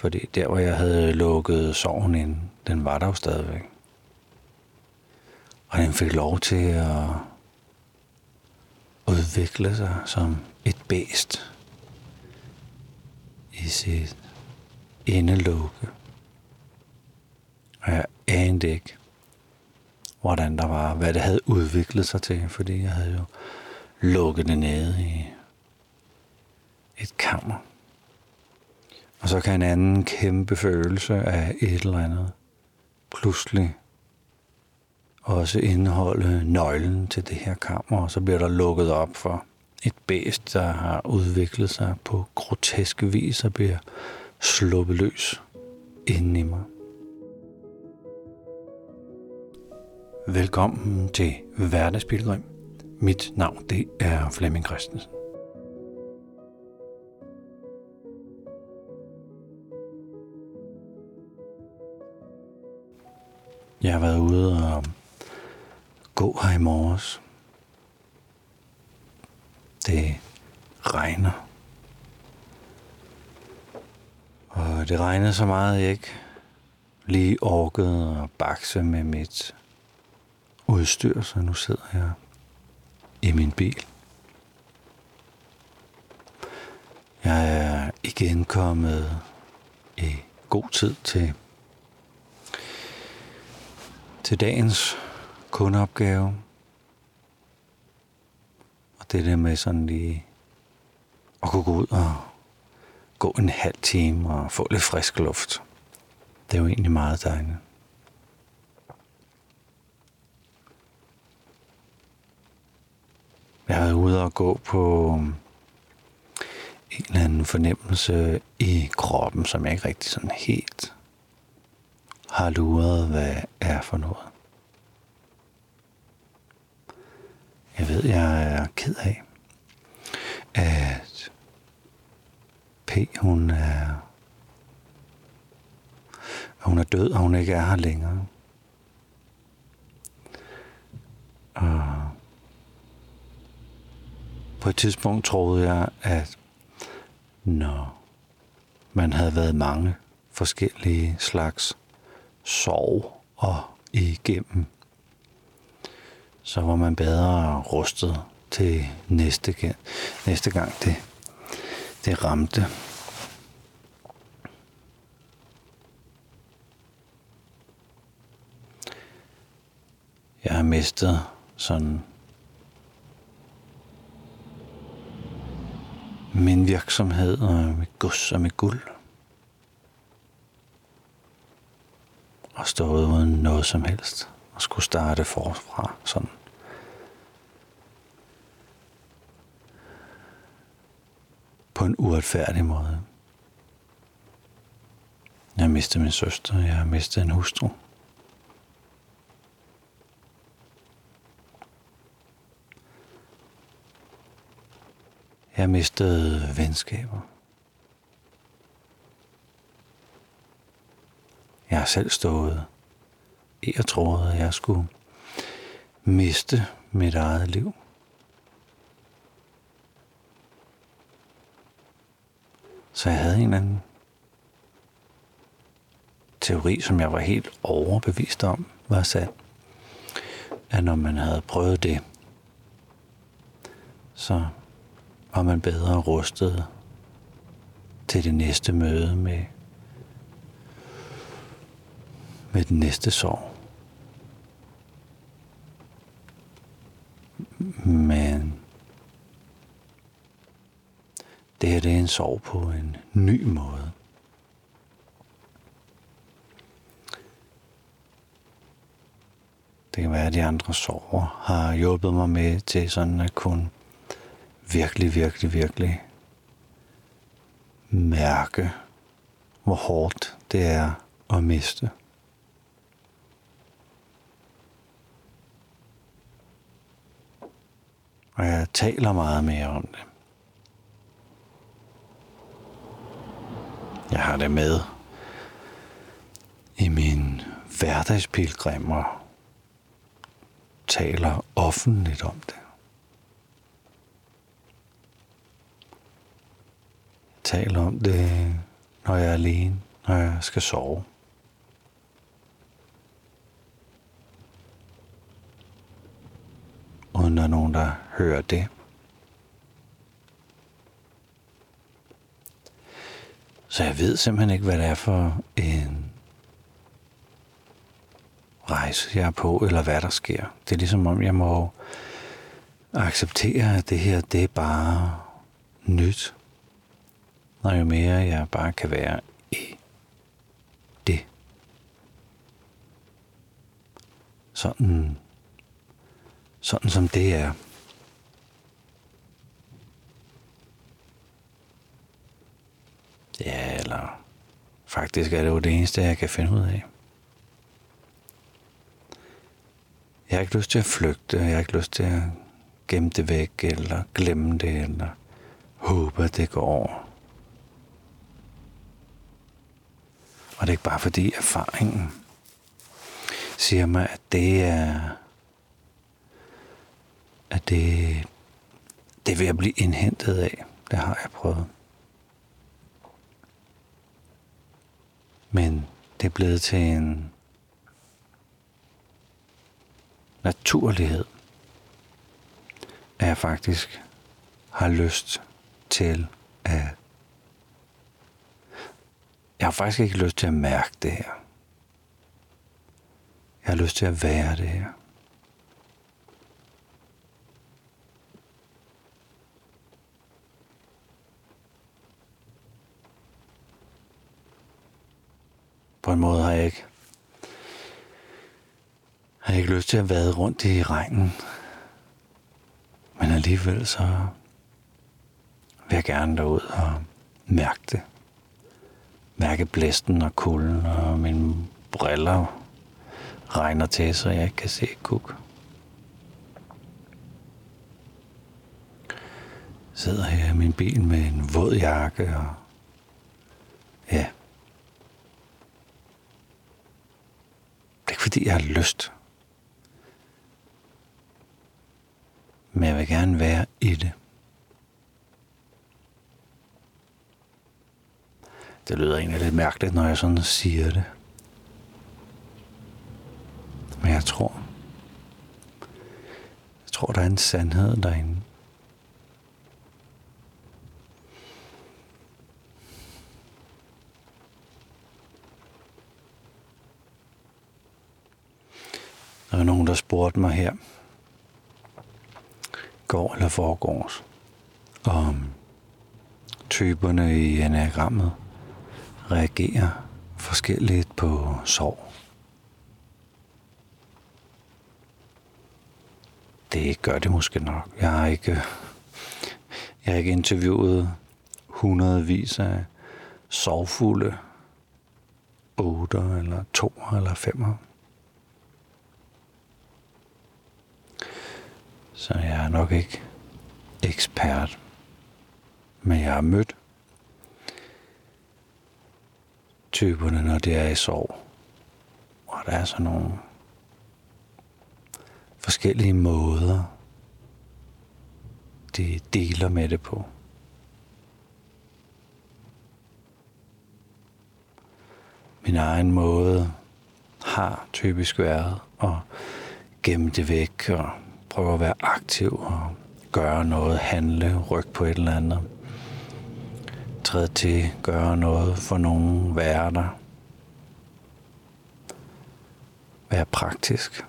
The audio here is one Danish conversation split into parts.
Fordi der, hvor jeg havde lukket sorgen ind, den var der jo stadigvæk. Og den fik lov til at udvikle sig som et bæst i sit indelukke. Og jeg anede ikke, hvordan der var, hvad det havde udviklet sig til, fordi jeg havde jo lukket det nede i et kammer. Og så kan en anden kæmpe følelse af et eller andet pludselig også indeholde nøglen til det her kammer, og så bliver der lukket op for et bæst, der har udviklet sig på groteske vis og bliver sluppet løs inden i mig. Velkommen til Hverdagsbilledrøm. Mit navn det er Flemming Christensen. Jeg har været ude og gå her i morges. Det regner. Og det regnede så meget, jeg ikke lige orkede at bakse med mit udstyr, så nu sidder jeg i min bil. Jeg er igen kommet i god tid til, til dagens kundeopgave. Og det der med sådan lige at kunne gå ud og gå en halv time og få lidt frisk luft. Det er jo egentlig meget dejligt. Jeg har været ude og gå på en eller anden fornemmelse i kroppen, som jeg ikke rigtig sådan helt har luret, hvad er for noget. Jeg ved, jeg er ked af, at P, hun er, hun er død, og hun ikke er her længere. Og på et tidspunkt troede jeg, at når man havde været mange forskellige slags sorg og igennem, så var man bedre rustet til næste, gang, næste gang det, det ramte. Jeg har mistet sådan min virksomhed og mit gods og mit guld. Og stået uden noget som helst og skulle starte forfra sådan. På en uretfærdig måde. Jeg har mistet min søster, jeg har mistet en hustru. Jeg mistede venskaber. Jeg har selv stået Jeg troede, at jeg skulle miste mit eget liv. Så jeg havde en anden teori, som jeg var helt overbevist om, var sand. at når man havde prøvet det, så var man bedre rustet til det næste møde med, med den næste sorg. Men det her det er en sorg på en ny måde. Det kan være, at de andre sorger har hjulpet mig med til sådan at kunne virkelig, virkelig, virkelig mærke, hvor hårdt det er at miste. Og jeg taler meget mere om det. Jeg har det med i min hverdagspilgrim og taler offentligt om det. taler om det, når jeg er alene. når jeg skal sove. Uden der er nogen, der hører det. Så jeg ved simpelthen ikke, hvad det er for en rejse, jeg er på, eller hvad der sker. Det er ligesom om, jeg må acceptere, at det her, det er bare nyt. Når jo mere jeg bare kan være i det. Sådan, sådan som det er. Ja, eller faktisk er det jo det eneste, jeg kan finde ud af. Jeg har ikke lyst til at flygte, jeg har ikke lyst til at gemme det væk, eller glemme det, eller håbe, at det går over. Og det er ikke bare fordi erfaringen siger mig, at det er, at det, det vil jeg blive indhentet af. Det har jeg prøvet. Men det er blevet til en naturlighed, at jeg faktisk har lyst til at... Jeg har faktisk ikke lyst til at mærke det her. Jeg har lyst til at være det her. På en måde har jeg ikke har jeg ikke lyst til at vade rundt i regnen. Men alligevel så vil jeg gerne derud og mærke det. Mærke blæsten og kulden, og mine briller regner til, så jeg ikke kan se kuk. Sidder her i min bil med en våd jakke og ja. Det er ikke fordi, jeg har lyst. Men jeg vil gerne være i det. Det lyder egentlig lidt mærkeligt, når jeg sådan siger det. Men jeg tror, jeg tror, der er en sandhed derinde. Var nogen, der spurgte mig her, går eller foregårs, om typerne i enagrammet reagerer forskelligt på sorg. Det gør det måske nok. Jeg har ikke, jeg har ikke interviewet hundredvis af sorgfulde otter eller to eller femmer. Så jeg er nok ikke ekspert. Men jeg har mødt typerne, når det er i sorg. Og der er sådan nogle forskellige måder, de deler med det på. Min egen måde har typisk været at gemme det væk og prøve at være aktiv og gøre noget, handle, rykke på et eller andet. Træde til, gøre noget for nogen, være der. Være praktisk.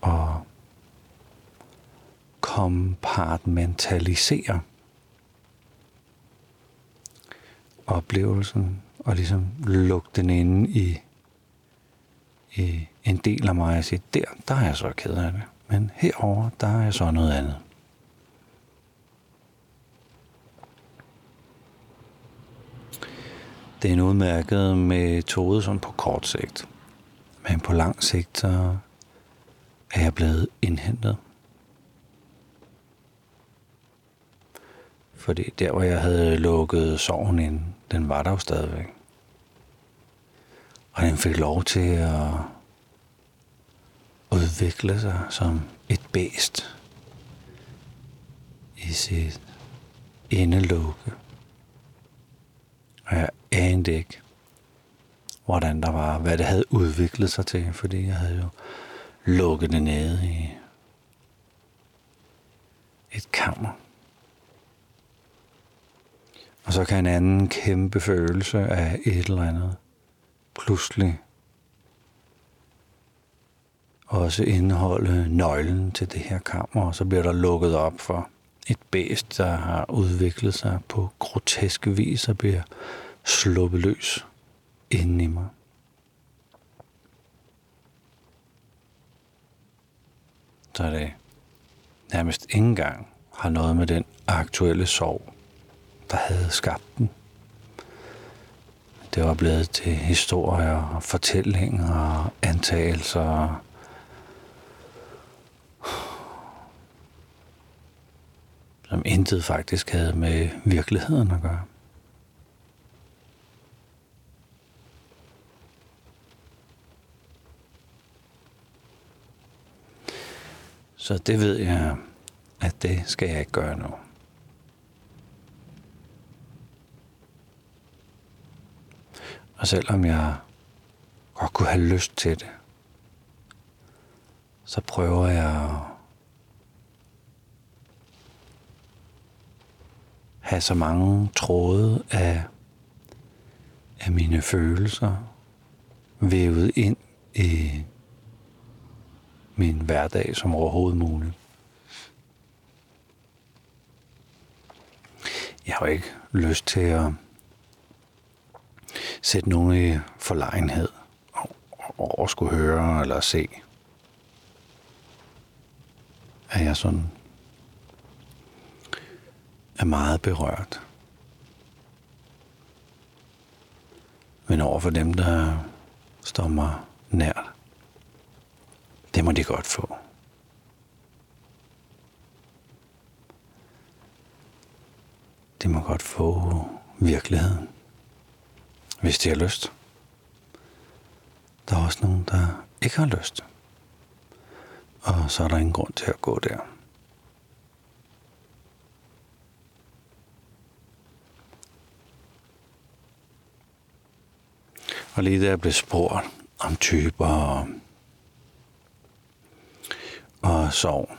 Og kompartmentalisere oplevelsen og ligesom lukke den inde i, i en del af mig og sige, der, der er jeg så ked af det. Men herover der er jeg så noget andet. Det er en udmærket metode sådan på kort sigt. Men på lang sigt, så er jeg blevet indhentet. Fordi der, hvor jeg havde lukket sorgen ind, den var der jo stadigvæk. Og den fik lov til at udvikle sig som et bæst i sit indelukke anede ikke, hvordan der var, hvad det havde udviklet sig til, fordi jeg havde jo lukket det nede i et kammer. Og så kan en anden kæmpe følelse af et eller andet pludselig også indeholde nøglen til det her kammer, og så bliver der lukket op for et bæst, der har udviklet sig på groteske vis og bliver sluppet løs inden i mig. Så det nærmest ikke engang har noget med den aktuelle sorg, der havde skabt den. Det var blevet til historier, fortællinger, antagelser, intet faktisk havde med virkeligheden at gøre. Så det ved jeg, at det skal jeg ikke gøre nu. Og selvom jeg godt kunne have lyst til det, så prøver jeg at have så mange tråde af, af mine følelser vævet ind i min hverdag som overhovedet muligt. Jeg har jo ikke lyst til at sætte nogen i forlegenhed over skulle høre eller se, at jeg sådan er meget berørt. Men over for dem, der står mig nær, det må de godt få. De må godt få virkeligheden, hvis de har lyst. Der er også nogen, der ikke har lyst. Og så er der ingen grund til at gå der. Og lige da jeg blev spurgt om typer og, og sov,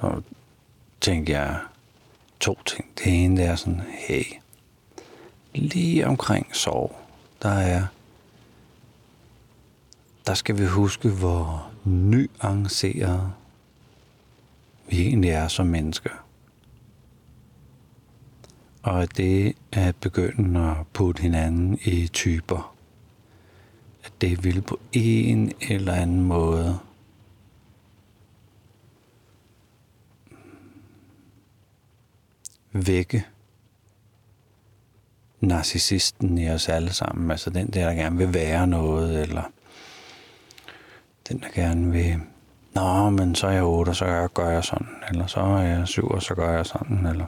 så tænkte jeg to ting. Det ene det er sådan, hey, lige omkring sov, der er, der skal vi huske, hvor nuanceret vi egentlig er som mennesker. Og det at begynde at putte hinanden i typer, at det vil på en eller anden måde vække narcissisten i os alle sammen. Altså den der, der gerne vil være noget, eller den, der gerne vil, nå, men så er jeg 8, og så gør jeg sådan, eller så er jeg 7, og så gør jeg sådan, eller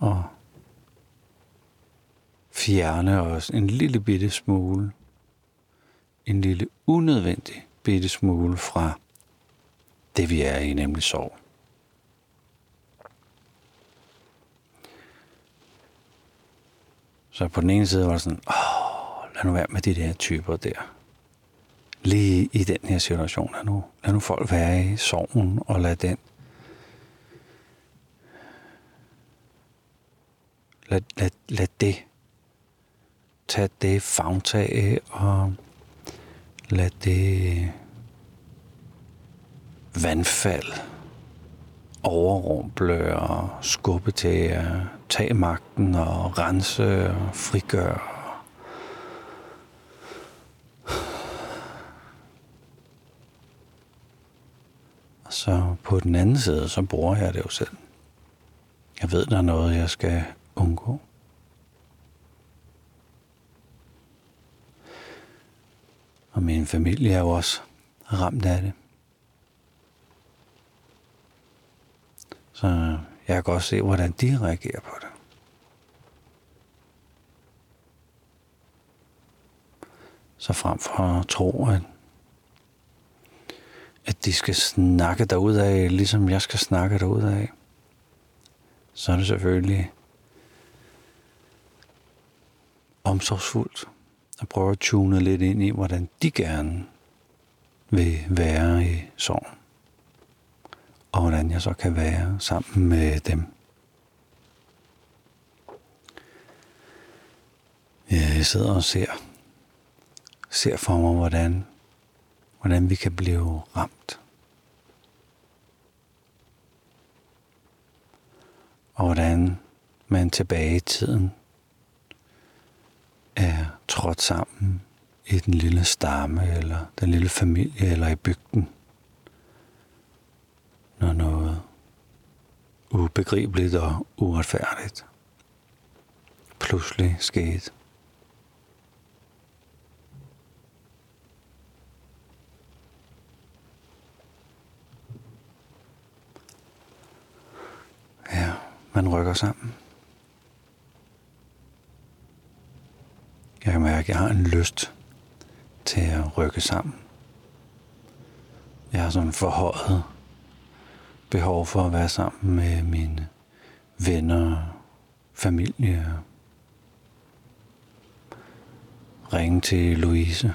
og fjerne os en lille bitte smule, en lille unødvendig bitte smule fra det, vi er i, nemlig sorg. Så på den ene side var det sådan, åh, lad nu være med de der typer der. Lige i den her situation, lad nu, lad nu folk være i sorgen, og lad den lad, lad, lad det tage det fagtag og lad det vandfald overrumple og skubbe til at tage magten og rense og frigøre. Så på den anden side, så bruger jeg det jo selv. Jeg ved, der er noget, jeg skal undgå. Og min familie er jo også ramt af det. Så jeg kan også se, hvordan de reagerer på det. Så frem for at tro, at, at de skal snakke derud af, ligesom jeg skal snakke derud af, så er det selvfølgelig omsorgsfuldt og prøver at tune lidt ind i, hvordan de gerne vil være i sorg. Og hvordan jeg så kan være sammen med dem. Jeg sidder og ser, ser for mig, hvordan, hvordan vi kan blive ramt. Og hvordan man tilbage i tiden er trådt sammen i den lille stamme, eller den lille familie, eller i bygden, når noget ubegribeligt og uretfærdigt pludselig skete. Ja, man rykker sammen. Jeg har en lyst til at rykke sammen. Jeg har sådan forhøjet behov for at være sammen med mine venner, familie. Ringe til Louise.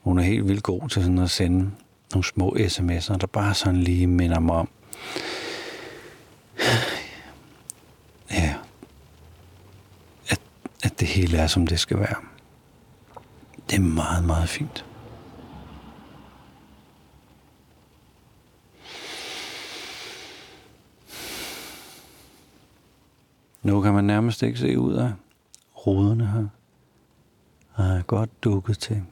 Hun er helt vildt god til sådan at sende nogle små sms'er, der bare sådan lige minder mig om, ja, at, at det hele er, som det skal være. Det er meget, meget fint. Nu kan man nærmest ikke se ud af ruderne her. er godt dukket til.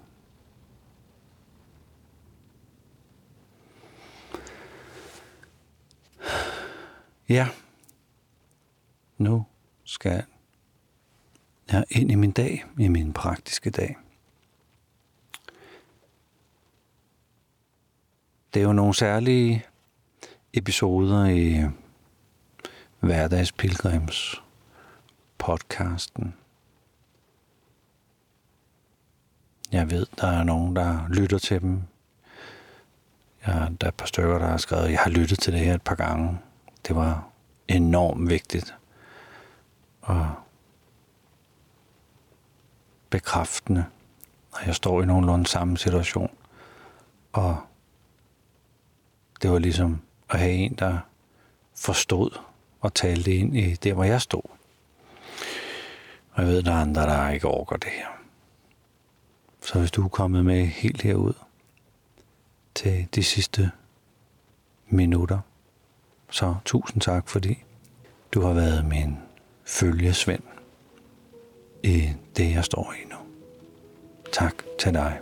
Ja, nu skal ja, ind i min dag, i min praktiske dag. Det er jo nogle særlige episoder i Hverdagspilgrims podcasten. Jeg ved, der er nogen, der lytter til dem. Ja, der er et par stykker, der har skrevet, jeg har lyttet til det her et par gange. Det var enormt vigtigt og bekræftende, når jeg står i nogenlunde samme situation. Og det var ligesom at have en, der forstod og talte ind i det, hvor jeg stod. Og jeg ved, der er andre, der ikke overgår det her. Så hvis du er kommet med helt herud til de sidste minutter, så tusind tak, fordi du har været min følgesvend i det, jeg står i nu. Tak til dig.